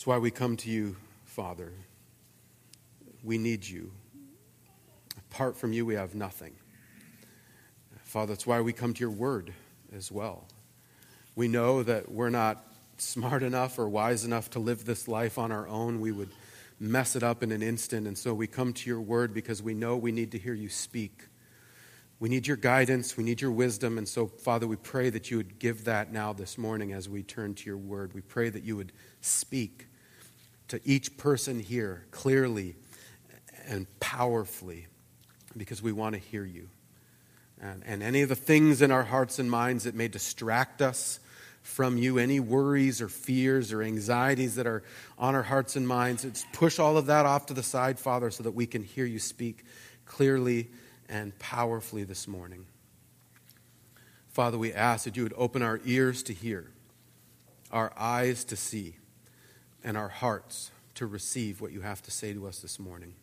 That's why we come to you, Father. We need you. Apart from you, we have nothing. Father, that's why we come to your word as well. We know that we're not smart enough or wise enough to live this life on our own. We would mess it up in an instant. And so we come to your word because we know we need to hear you speak. We need your guidance. We need your wisdom. And so, Father, we pray that you would give that now this morning as we turn to your word. We pray that you would speak to each person here clearly and powerfully because we want to hear you. And, and any of the things in our hearts and minds that may distract us from you, any worries or fears or anxieties that are on our hearts and minds, it's push all of that off to the side, Father, so that we can hear you speak clearly and powerfully this morning. Father, we ask that you would open our ears to hear, our eyes to see, and our hearts to receive what you have to say to us this morning.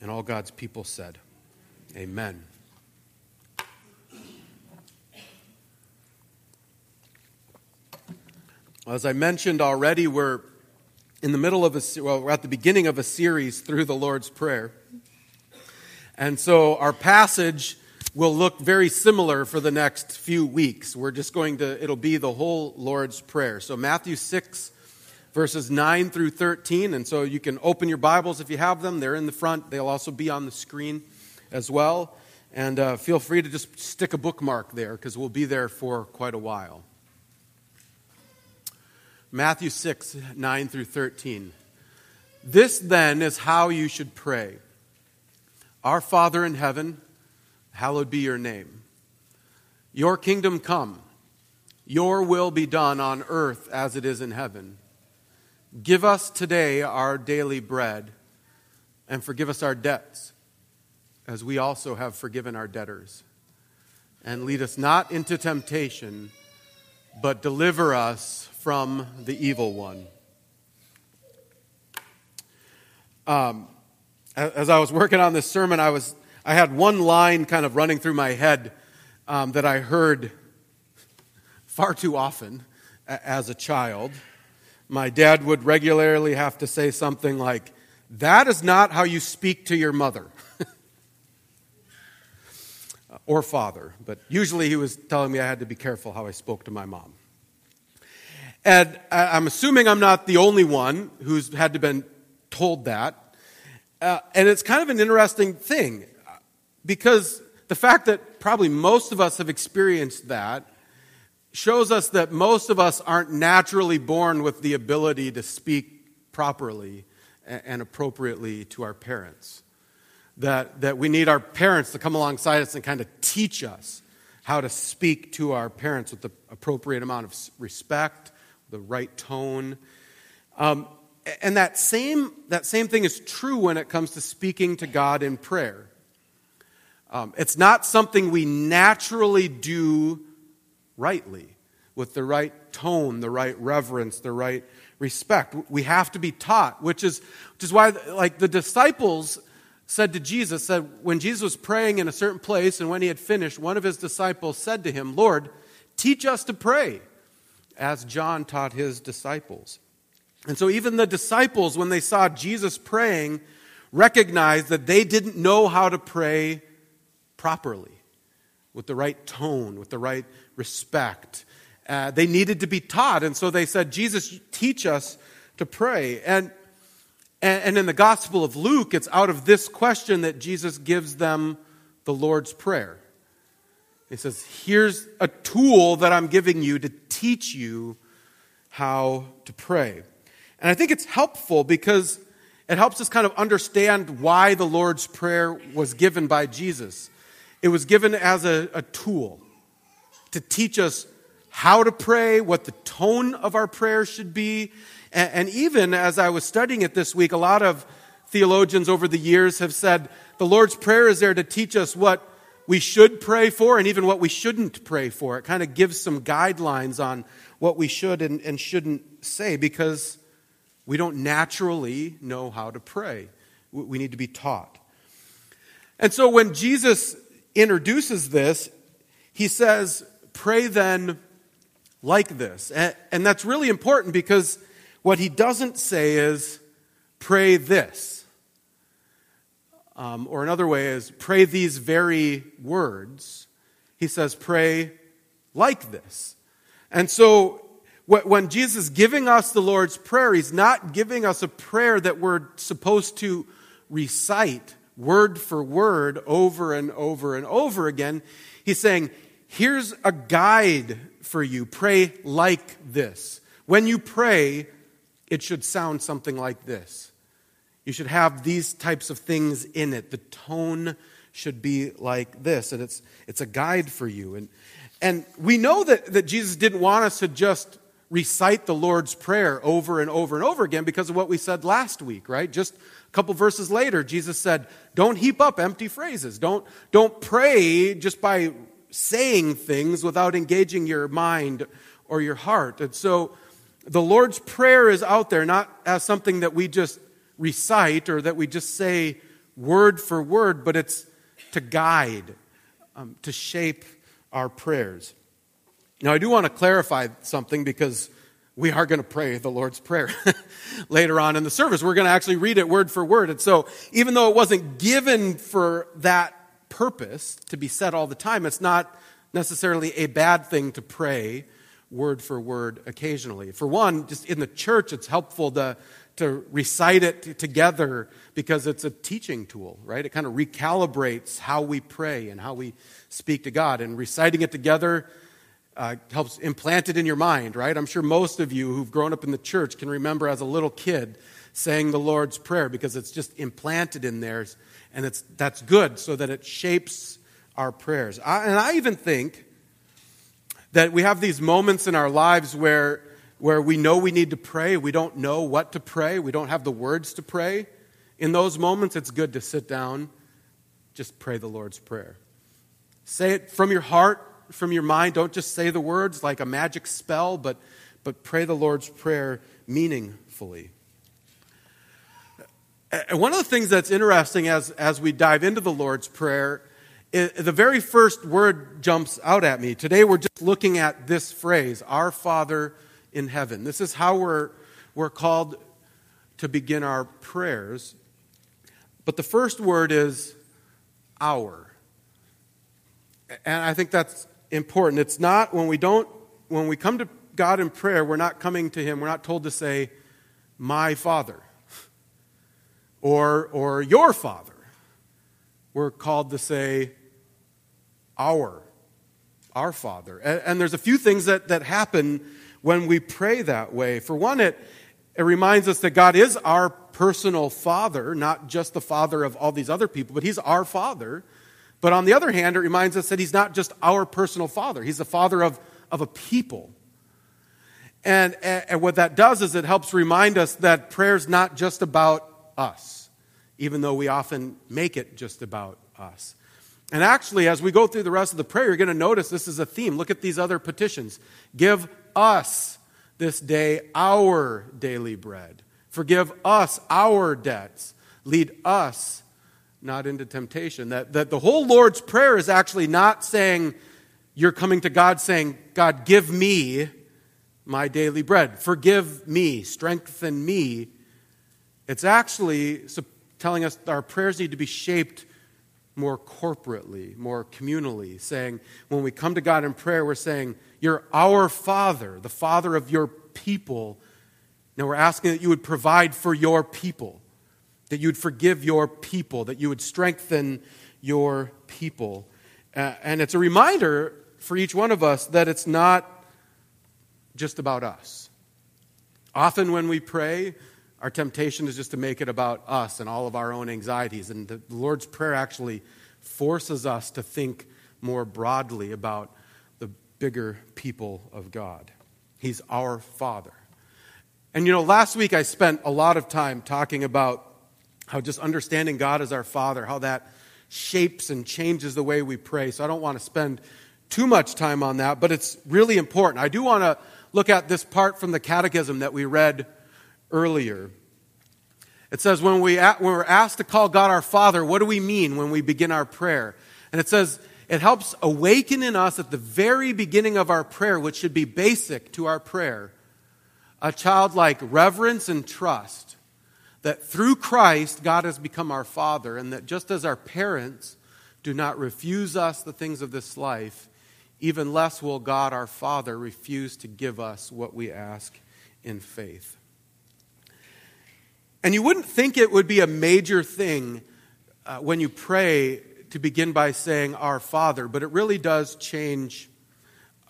And all God's people said, Amen. As I mentioned already, we're in the middle of a well, we're at the beginning of a series through the Lord's Prayer. And so our passage will look very similar for the next few weeks. We're just going to it'll be the whole Lord's Prayer. So Matthew 6 verses 9 through 13, and so you can open your Bibles if you have them. They're in the front. They'll also be on the screen as well. And uh, feel free to just stick a bookmark there because we'll be there for quite a while. Matthew 6, 9 through 13. This then is how you should pray Our Father in heaven, hallowed be your name. Your kingdom come, your will be done on earth as it is in heaven. Give us today our daily bread, and forgive us our debts, as we also have forgiven our debtors. And lead us not into temptation, but deliver us from the evil one. Um, as I was working on this sermon, I, was, I had one line kind of running through my head um, that I heard far too often as a child. My dad would regularly have to say something like, That is not how you speak to your mother or father, but usually he was telling me I had to be careful how I spoke to my mom. And I'm assuming I'm not the only one who's had to been told that. Uh, and it's kind of an interesting thing because the fact that probably most of us have experienced that shows us that most of us aren't naturally born with the ability to speak properly and appropriately to our parents. That, that we need our parents to come alongside us and kind of teach us how to speak to our parents with the appropriate amount of respect the right tone. Um, and that same, that same thing is true when it comes to speaking to God in prayer. Um, it's not something we naturally do rightly, with the right tone, the right reverence, the right respect. We have to be taught, which is, which is why, like, the disciples said to Jesus, said, when Jesus was praying in a certain place, and when he had finished, one of his disciples said to him, Lord, teach us to pray as John taught his disciples. And so, even the disciples, when they saw Jesus praying, recognized that they didn't know how to pray properly, with the right tone, with the right respect. Uh, they needed to be taught. And so they said, Jesus, teach us to pray. And, and, and in the Gospel of Luke, it's out of this question that Jesus gives them the Lord's Prayer. He says, Here's a tool that I'm giving you to teach you how to pray. And I think it's helpful because it helps us kind of understand why the Lord's Prayer was given by Jesus. It was given as a, a tool to teach us how to pray, what the tone of our prayer should be. And, and even as I was studying it this week, a lot of theologians over the years have said the Lord's Prayer is there to teach us what we should pray for and even what we shouldn't pray for. It kind of gives some guidelines on what we should and, and shouldn't say because we don't naturally know how to pray. We need to be taught. And so when Jesus introduces this, he says, Pray then like this. And, that's really important because what he doesn't say is, pray this. Um, or another way is, pray these very words. He says, pray like this. And so when Jesus is giving us the Lord's Prayer, He's not giving us a prayer that we're supposed to recite word for word over and over and over again. He's saying, here's a guide for you. Pray like this. When you pray, it should sound something like this. You should have these types of things in it. The tone should be like this. And it's, it's a guide for you. And, and we know that, that Jesus didn't want us to just recite the Lord's Prayer over and over and over again because of what we said last week, right? Just a couple verses later, Jesus said, Don't heap up empty phrases. Don't, don't pray just by saying things without engaging your mind or your heart. And so the Lord's Prayer is out there not as something that we just recite or that we just say word for word, but it's to guide, um, to shape our prayers. Now, I do want to clarify something because we are going to pray the Lord's Prayer later on in the service. We're going to actually read it word for word. And so, even though it wasn't given for that purpose to be said all the time, it's not necessarily a bad thing to pray word for word occasionally. For one, just in the church, it's helpful to, to recite it together because it's a teaching tool, right? It kind of recalibrates how we pray and how we speak to God. And reciting it together uh, helps implant it in your mind, right? I'm sure most of you who've grown up in the church can remember as a little kid saying the Lord's Prayer because it's just implanted in there, and it's, that's good so that it shapes our prayers. I, and I even think that we have these moments in our lives where, where we know we need to pray, we don't know what to pray, we don't have the words to pray. In those moments, it's good to sit down, just pray the Lord's Prayer. Say it from your heart from your mind. Don't just say the words like a magic spell, but, but pray the Lord's Prayer meaningfully. And one of the things that's interesting as, as we dive into the Lord's Prayer, the very first word jumps out at me. Today we're just looking at this phrase, Our Father in heaven. This is how we're, we're called to begin our prayers. But the first word is our. And I think that's important. It's not when we don't, when we come to God in prayer, we're not coming to Him, we're not told to say, My Father or, or your Father. We're called to say, Our, our Father. And, and there's a few things that, that happen when we pray that way. For one, it, it reminds us that God is our personal Father, not just the Father of all these other people, but He's our Father. But on the other hand, it reminds us that he's not just our personal father, he's the father of, of a people. And, and what that does is it helps remind us that prayer is not just about us, even though we often make it just about us. And actually, as we go through the rest of the prayer, you're going to notice this is a theme. Look at these other petitions. Give us this day our daily bread. Forgive us our debts. Lead us not into temptation. That, that the whole Lord's Prayer is actually not saying, you're coming to God saying, God, give me my daily bread. Forgive me. Strengthen me. It's actually telling us our prayers need to be shaped more corporately, more communally, saying, when we come to God in prayer, we're saying, You're our Father, the Father of your people. Now we're asking that you would provide for your people that you would forgive your people, that you would strengthen your people. Uh, and it's a reminder for each one of us that it's not just about us. Often when we pray, our temptation is just to make it about us and all of our own anxieties. And the Lord's Prayer actually forces us to think more broadly about the bigger people of God. He's our Father. And you know, last week I spent a lot of time talking about how just understanding God as our Father, how that shapes and changes the way we pray. So I don't want to spend too much time on that, but it's really important. I do want to look at this part from the catechism that we read earlier. It says, when, we, when we're asked to call God our Father, what do we mean when we begin our prayer? And it says, it helps awaken in us at the very beginning of our prayer, which should be basic to our prayer, a childlike reverence and trust that through Christ, God has become our Father, and that just as our parents do not refuse us the things of this life, even less will God our Father refuse to give us what we ask in faith. And you wouldn't think it would be a major thing uh, when you pray to begin by saying Our Father, but it really does change.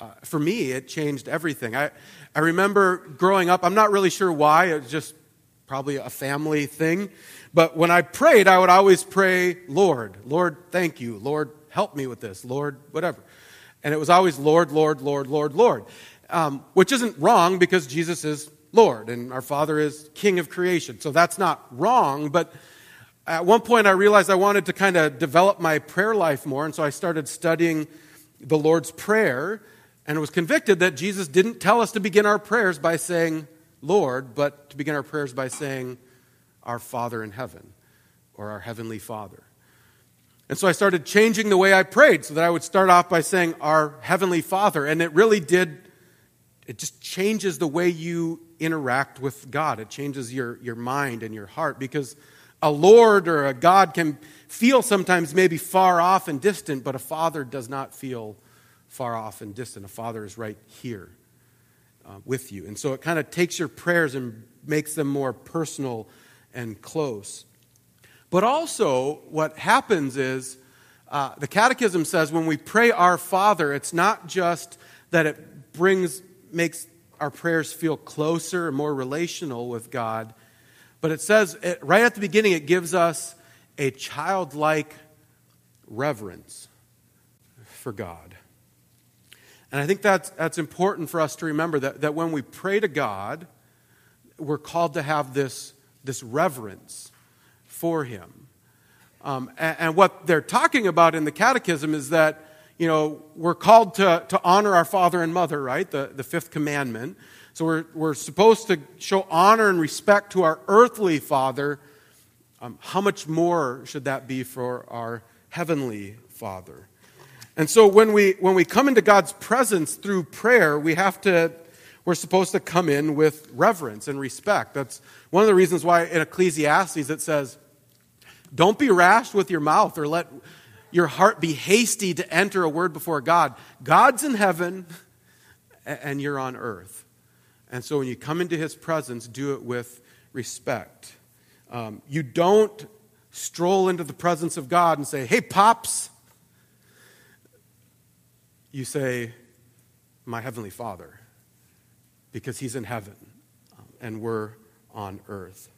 Uh, for me, it changed everything. I, I remember growing up, I'm not really sure why, it just probably a family thing. But when I prayed, I would always pray, Lord, Lord, thank you. Lord, help me with this. Lord, whatever. And it was always Lord, Lord, Lord, Lord, Lord, um, which isn't wrong because Jesus is Lord and our Father is King of creation. So that's not wrong. But at one point, I realized I wanted to kind of develop my prayer life more. And so I started studying the Lord's Prayer and was convicted that Jesus didn't tell us to begin our prayers by saying, Lord, but to begin our prayers by saying, Our Father in heaven or our Heavenly Father. And so I started changing the way I prayed so that I would start off by saying, Our Heavenly Father. And it really did, it just changes the way you interact with God. It changes your, your mind and your heart because a Lord or a God can feel sometimes maybe far off and distant, but a Father does not feel far off and distant. A Father is right here uh, with you. And so it kind of takes your prayers and makes them more personal and close. But also, what happens is uh, the Catechism says when we pray Our Father, it's not just that it brings, makes our prayers feel closer and more relational with God, but it says it, right at the beginning, it gives us a childlike reverence for God. And I think that's, that's important for us to remember that, that when we pray to God, we're called to have this, this reverence for him. Um, and, and, what they're talking about in the catechism is that, you know, we're called to, to honor our father and mother, right? The, the fifth commandment. So we're, we're supposed to show honor and respect to our earthly father. Um, how much more should that be for our heavenly father? And so when we, when we come into God's presence through prayer, we have to we're supposed to come in with reverence and respect. That's one of the reasons why in Ecclesiastes it says, don't be rash with your mouth or let your heart be hasty to enter a word before God. God's in heaven and you're on earth. And so when you come into his presence, do it with respect. Um, you don't stroll into the presence of God and say, hey, Pops. You say, my Heavenly Father, because he's in heaven um, and we're on earth.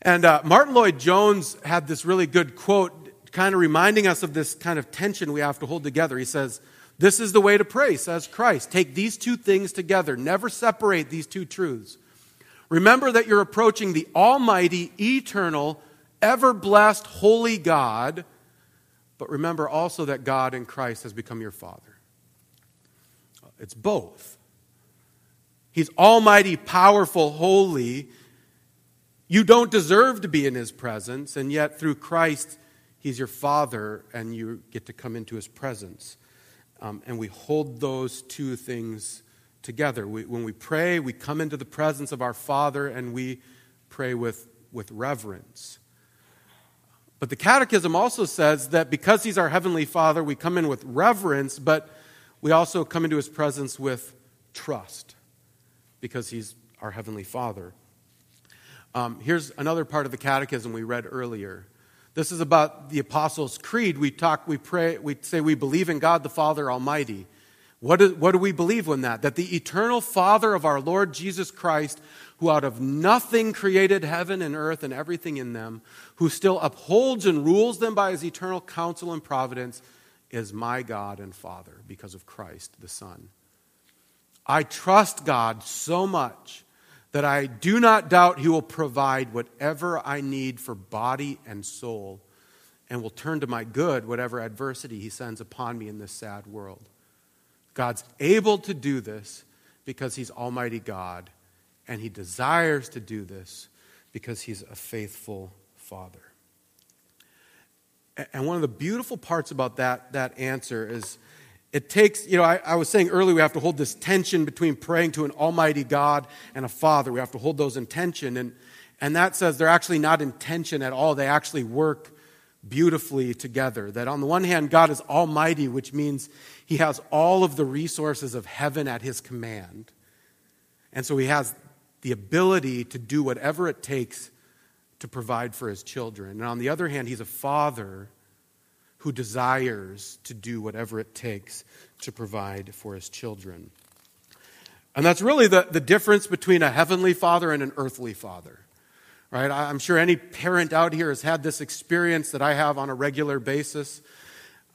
And uh, Martyn Lloyd-Jones had this really good quote, kind of reminding us of this kind of tension we have to hold together. He says, This is the way to pray, says Christ. Take these two things together, never separate these two truths. Remember that you're approaching the Almighty, eternal, ever blessed, holy God, but remember also that God in Christ has become your Father. It's both. He's almighty, powerful, holy, you don't deserve to be in his presence, and yet through Christ, he's your father, and you get to come into his presence. Um, and we hold those two things together. We, when we pray, we come into the presence of our Father and we pray with, with reverence. But the Catechism also says that because He's our Heavenly Father, we come in with reverence, but we also come into His presence with trust because He's our Heavenly Father. Um, here's another part of the catechism we read earlier. This is about the Apostles' Creed. We talk, we pray, we say we believe in God the Father Almighty. What do, what do we believe in that? That the eternal Father of our Lord Jesus Christ, who out of nothing created heaven and earth and everything in them, who still upholds and rules them by his eternal counsel and providence, is my God and Father because of Christ the Son. I trust God so much that I do not doubt He will provide whatever I need for body and soul, and will turn to my good whatever adversity He sends upon me in this sad world. God's able to do this because He's Almighty God, and He desires to do this because He's a faithful Father. And one of the beautiful parts about that, that answer is it takes, you know, I, I, was saying earlier we have to hold this tension between praying to an almighty God and a father. We have to hold those in tension. And, and that says they're actually not in tension at all. They actually work beautifully together. That on the one hand, God is almighty, which means he has all of the resources of heaven at his command. And so he has the ability to do whatever it takes to provide for his children. And on the other hand, he's a father who desires to do whatever it takes to provide for his children. And that's really the, the difference between a heavenly father and an earthly father. Right? I'm sure any parent out here has had this experience that I have on a regular basis,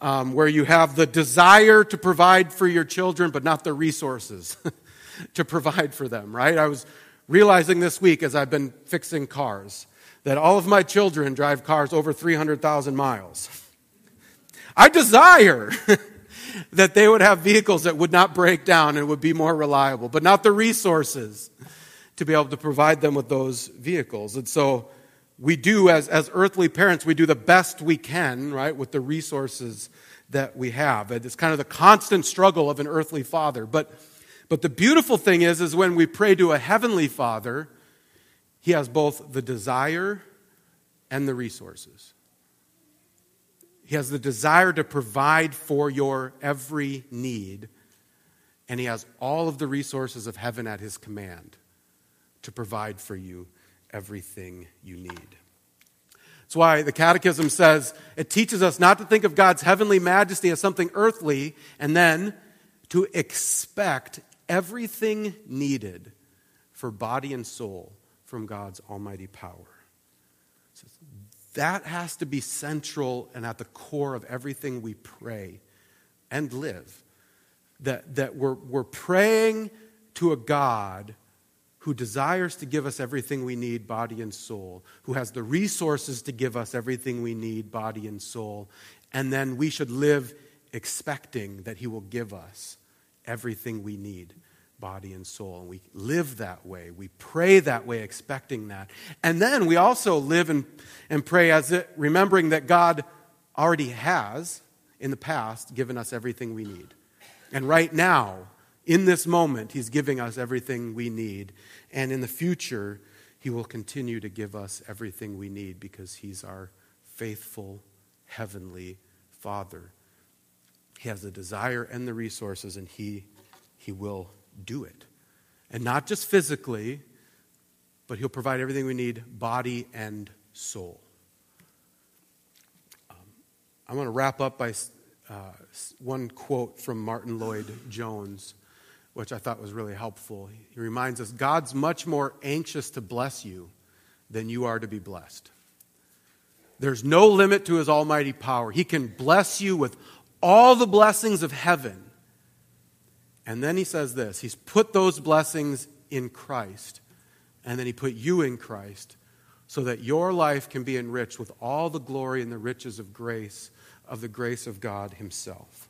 um, where you have the desire to provide for your children, but not the resources to provide for them, right? I was realizing this week as I've been fixing cars that all of my children drive cars over 300,000 miles. I desire that they would have vehicles that would not break down and would be more reliable, but not the resources to be able to provide them with those vehicles. And so we do, as, as earthly parents, we do the best we can, right, with the resources that we have. It's kind of the constant struggle of an earthly father. But, but the beautiful thing is, is when we pray to a heavenly father, he has both the desire and the resources. He has the desire to provide for your every need, and He has all of the resources of heaven at His command to provide for you everything you need. That's why the Catechism says it teaches us not to think of God's heavenly majesty as something earthly, and then to expect everything needed for body and soul from God's almighty power. That has to be central and at the core of everything we pray and live. That, that we're, we're praying to a God who desires to give us everything we need, body and soul, who has the resources to give us everything we need, body and soul, and then we should live expecting that He will give us everything we need body and soul. And we live that way. We pray that way, expecting that. And then we also live and, and pray as it, remembering that God already has, in the past, given us everything we need. And right now, in this moment, He's giving us everything we need. And in the future, He will continue to give us everything we need because He's our faithful, heavenly Father. He has the desire and the resources, and He, he will do it. And not just physically, but He'll provide everything we need body and soul. Um, I want to wrap up by uh, one quote from Martyn Lloyd-Jones, which I thought was really helpful. He reminds us God's much more anxious to bless you than you are to be blessed. There's no limit to his almighty power. He can bless you with all the blessings of heaven and then he says this He's put those blessings in Christ, and then he put you in Christ so that your life can be enriched with all the glory and the riches of grace, of the grace of God Himself.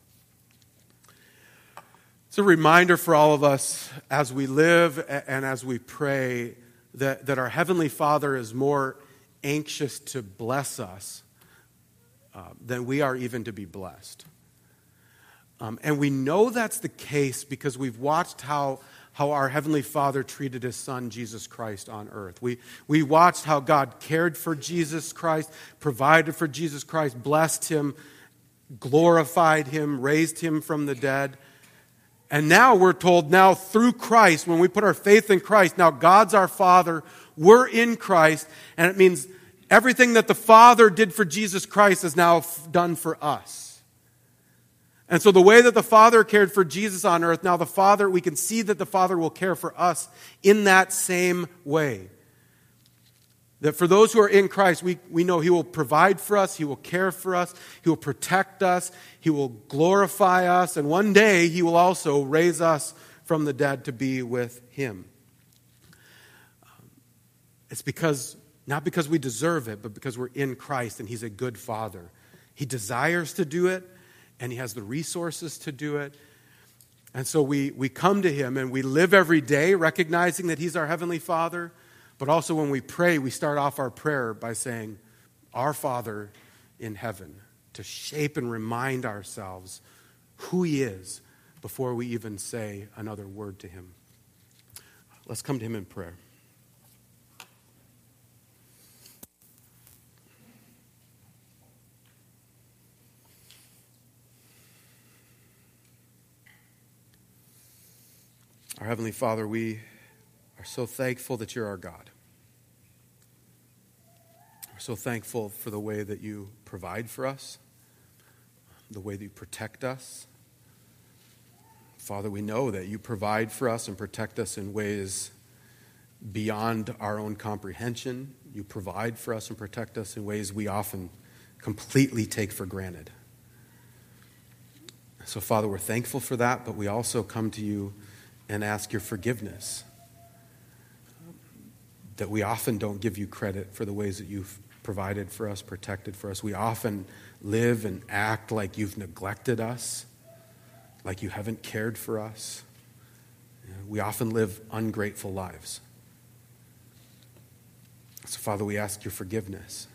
It's a reminder for all of us as we live and as we pray that, that our Heavenly Father is more anxious to bless us uh, than we are even to be blessed. Um, and we know that's the case because we've watched how, how our Heavenly Father treated His Son, Jesus Christ, on earth. We, we watched how God cared for Jesus Christ, provided for Jesus Christ, blessed Him, glorified Him, raised Him from the dead. And now we're told, now through Christ, when we put our faith in Christ, now God's our Father, we're in Christ, and it means everything that the Father did for Jesus Christ is now done for us. And so, the way that the Father cared for Jesus on earth, now the Father, we can see that the Father will care for us in that same way. That for those who are in Christ, we, we know He will provide for us, He will care for us, He will protect us, He will glorify us, and one day He will also raise us from the dead to be with Him. It's because, not because we deserve it, but because we're in Christ and He's a good Father. He desires to do it and He has the resources to do it. And so we, we come to Him and we live every day recognizing that He's our Heavenly Father. But also when we pray, we start off our prayer by saying, Our Father in heaven, to shape and remind ourselves who He is before we even say another word to Him. Let's come to Him in prayer. Our Heavenly Father, we are so thankful that you're our God. We're so thankful for the way that you provide for us, the way that you protect us. Father, we know that you provide for us and protect us in ways beyond our own comprehension. You provide for us and protect us in ways we often completely take for granted. So, Father, we're thankful for that, but we also come to you and ask your forgiveness. That we often don't give you credit for the ways that you've provided for us, protected for us. We often live and act like you've neglected us, like you haven't cared for us. We often live ungrateful lives. So, Father, we ask your forgiveness.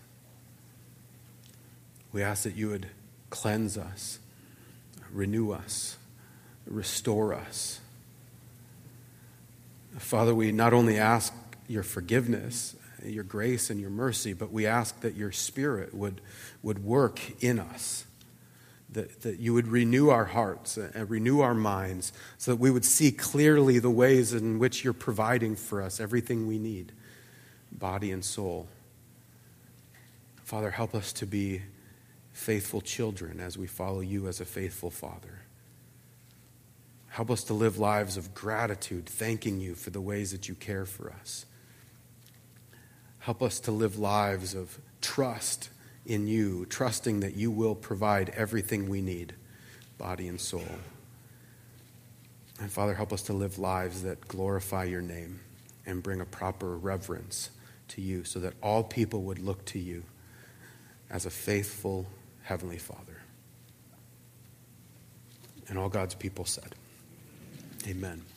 We ask that you would cleanse us, renew us, restore us. Father, we not only ask your forgiveness, your grace, and your mercy, but we ask that your Spirit would, would work in us, that, that you would renew our hearts and renew our minds, so that we would see clearly the ways in which you're providing for us everything we need, body and soul. Father, help us to be faithful children as we follow you as a faithful Father. Help us to live lives of gratitude, thanking you for the ways that you care for us. Help us to live lives of trust in you, trusting that you will provide everything we need, body and soul. And Father, help us to live lives that glorify your name and bring a proper reverence to you so that all people would look to you as a faithful Heavenly Father. And all God's people said, Amen.